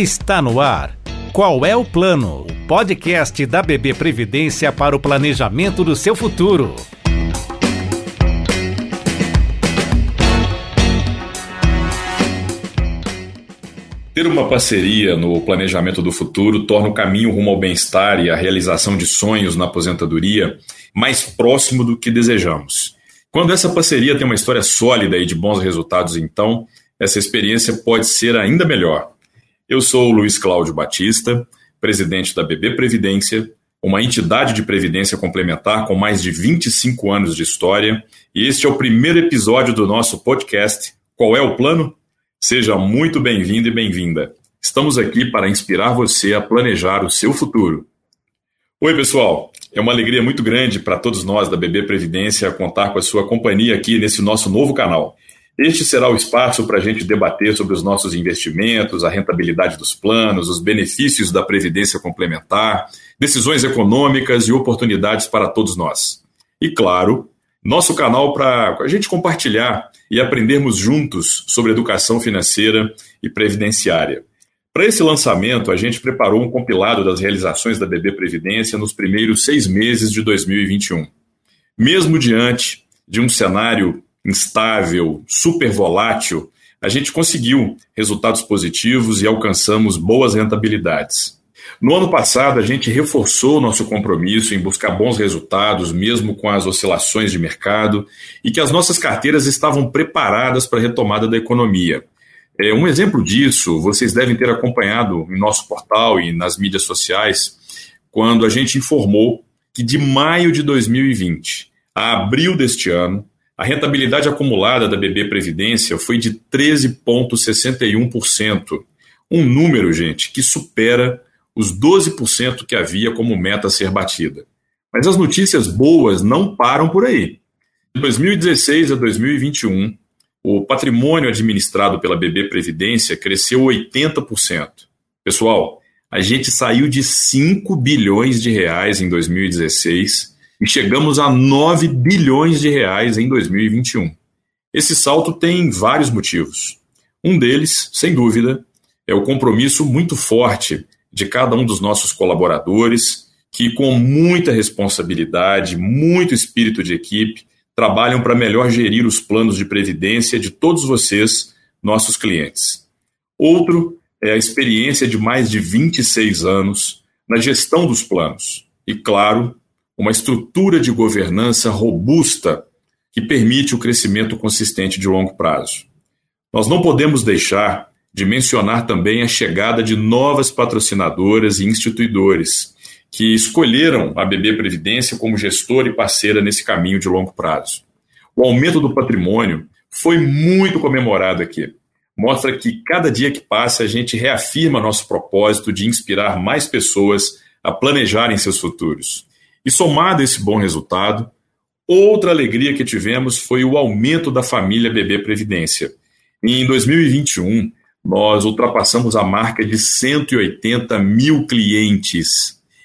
Está no ar. Qual é o plano? O podcast da BB Previdência para o planejamento do seu futuro. Ter uma parceria no planejamento do futuro torna o caminho rumo ao bem-estar e à realização de sonhos na aposentadoria mais próximo do que desejamos. Quando essa parceria tem uma história sólida e de bons resultados, então, essa experiência pode ser ainda melhor. Eu sou o Luiz Cláudio Batista, presidente da BB Previdência, uma entidade de previdência complementar com mais de 25 anos de história, e este é o primeiro episódio do nosso podcast Qual é o Plano? Seja muito bem-vindo e bem-vinda. Estamos aqui para inspirar você a planejar o seu futuro. Oi, pessoal. É uma alegria muito grande para todos nós da BB Previdência contar com a sua companhia aqui nesse nosso novo canal. Este será o espaço para a gente debater sobre os nossos investimentos, a rentabilidade dos planos, os benefícios da previdência complementar, decisões econômicas e oportunidades para todos nós. E, claro, nosso canal para a gente compartilhar e aprendermos juntos sobre educação financeira e previdenciária. Para esse lançamento, a gente preparou um compilado das realizações da BB Previdência nos primeiros seis meses de 2021. Mesmo diante de um cenário instável, super volátil, a gente conseguiu resultados positivos e alcançamos boas rentabilidades. No ano passado, a gente reforçou nosso compromisso em buscar bons resultados, mesmo com as oscilações de mercado, e que as nossas carteiras estavam preparadas para a retomada da economia. É, um exemplo disso, vocês devem ter acompanhado em nosso portal e nas mídias sociais, quando a gente informou que de maio de 2020 a abril deste ano, a rentabilidade acumulada da BB Previdência foi de 13,61%. Um número, gente, que supera os 12% que havia como meta a ser batida. Mas as notícias boas não param por aí. De 2016 a 2021, o patrimônio administrado pela BB Previdência cresceu 80%. Pessoal, a gente saiu de 5 bilhões de reais em 2016 e chegamos a 9 bilhões de reais em 2021. Esse salto tem vários motivos. Um deles, sem dúvida, é o compromisso muito forte de cada um dos nossos colaboradores, que com muita responsabilidade, muito espírito de equipe, trabalham para melhor gerir os planos de previdência de todos vocês, nossos clientes. Outro é a experiência de mais de 26 anos na gestão dos planos. E, claro, uma estrutura de governança robusta que permite o crescimento consistente de longo prazo. Nós não podemos deixar de mencionar também a chegada de novas patrocinadoras e instituidores que escolheram a BB Previdência como gestora e parceira nesse caminho de longo prazo. O aumento do patrimônio foi muito comemorado aqui. Mostra que cada dia que passa a gente reafirma nosso propósito de inspirar mais pessoas a planejarem seus futuros. E somado a esse bom resultado, outra alegria que tivemos foi o aumento da família BB Previdência. Em 2021, nós ultrapassamos a marca de 180 mil clientes.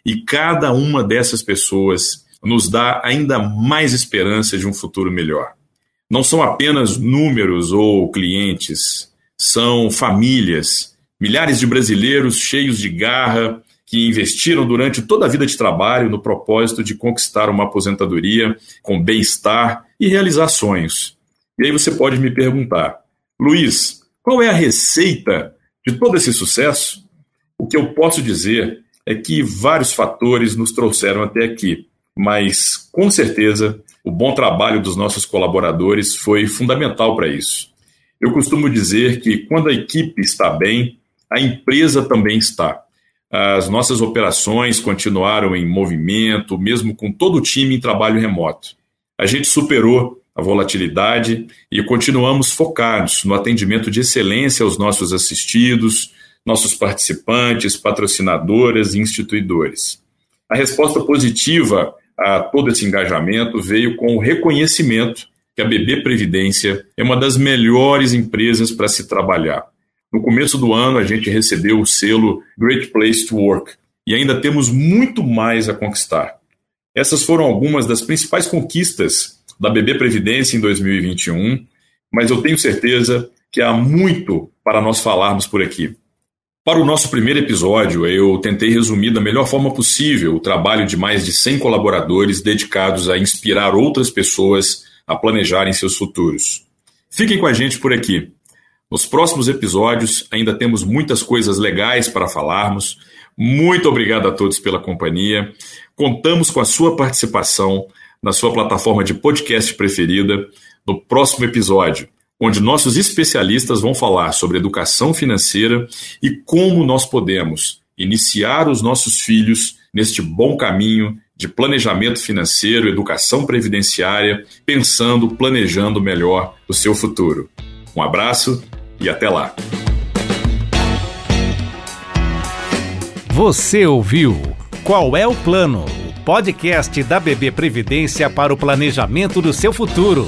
E cada uma dessas pessoas nos dá ainda mais esperança de um futuro melhor. Não são apenas números ou clientes, são famílias, milhares de brasileiros cheios de garra, que investiram durante toda a vida de trabalho no propósito de conquistar uma aposentadoria com bem-estar e realizar sonhos. E aí você pode me perguntar, Luiz, qual é a receita de todo esse sucesso? O que eu posso dizer é que vários fatores nos trouxeram até aqui, mas com certeza o bom trabalho dos nossos colaboradores foi fundamental para isso. Eu costumo dizer que quando a equipe está bem, a empresa também está. As nossas operações continuaram em movimento, mesmo com todo o time em trabalho remoto. A gente superou a volatilidade e continuamos focados no atendimento de excelência aos nossos assistidos, nossos participantes, patrocinadoras e instituidores. A resposta positiva a todo esse engajamento veio com o reconhecimento que a BB Previdência é uma das melhores empresas para se trabalhar. No começo do ano, a gente recebeu o selo Great Place to Work e ainda temos muito mais a conquistar. Essas foram algumas das principais conquistas da BB Previdência em 2021, mas eu tenho certeza que há muito para nós falarmos por aqui. Para o nosso primeiro episódio, eu tentei resumir da melhor forma possível o trabalho de mais de 100 colaboradores dedicados a inspirar outras pessoas a planejarem seus futuros. Fiquem com a gente por aqui. Nos próximos episódios ainda temos muitas coisas legais para falarmos. Muito obrigado a todos pela companhia. Contamos com a sua participação na sua plataforma de podcast preferida no próximo episódio onde nossos especialistas vão falar sobre educação financeira e como nós podemos iniciar os nossos filhos neste bom caminho de planejamento financeiro, educação previdenciária, pensando, planejando melhor o seu futuro. Um abraço e até lá. Você ouviu Qual é o Plano? O podcast da BB Previdência para o planejamento do seu futuro.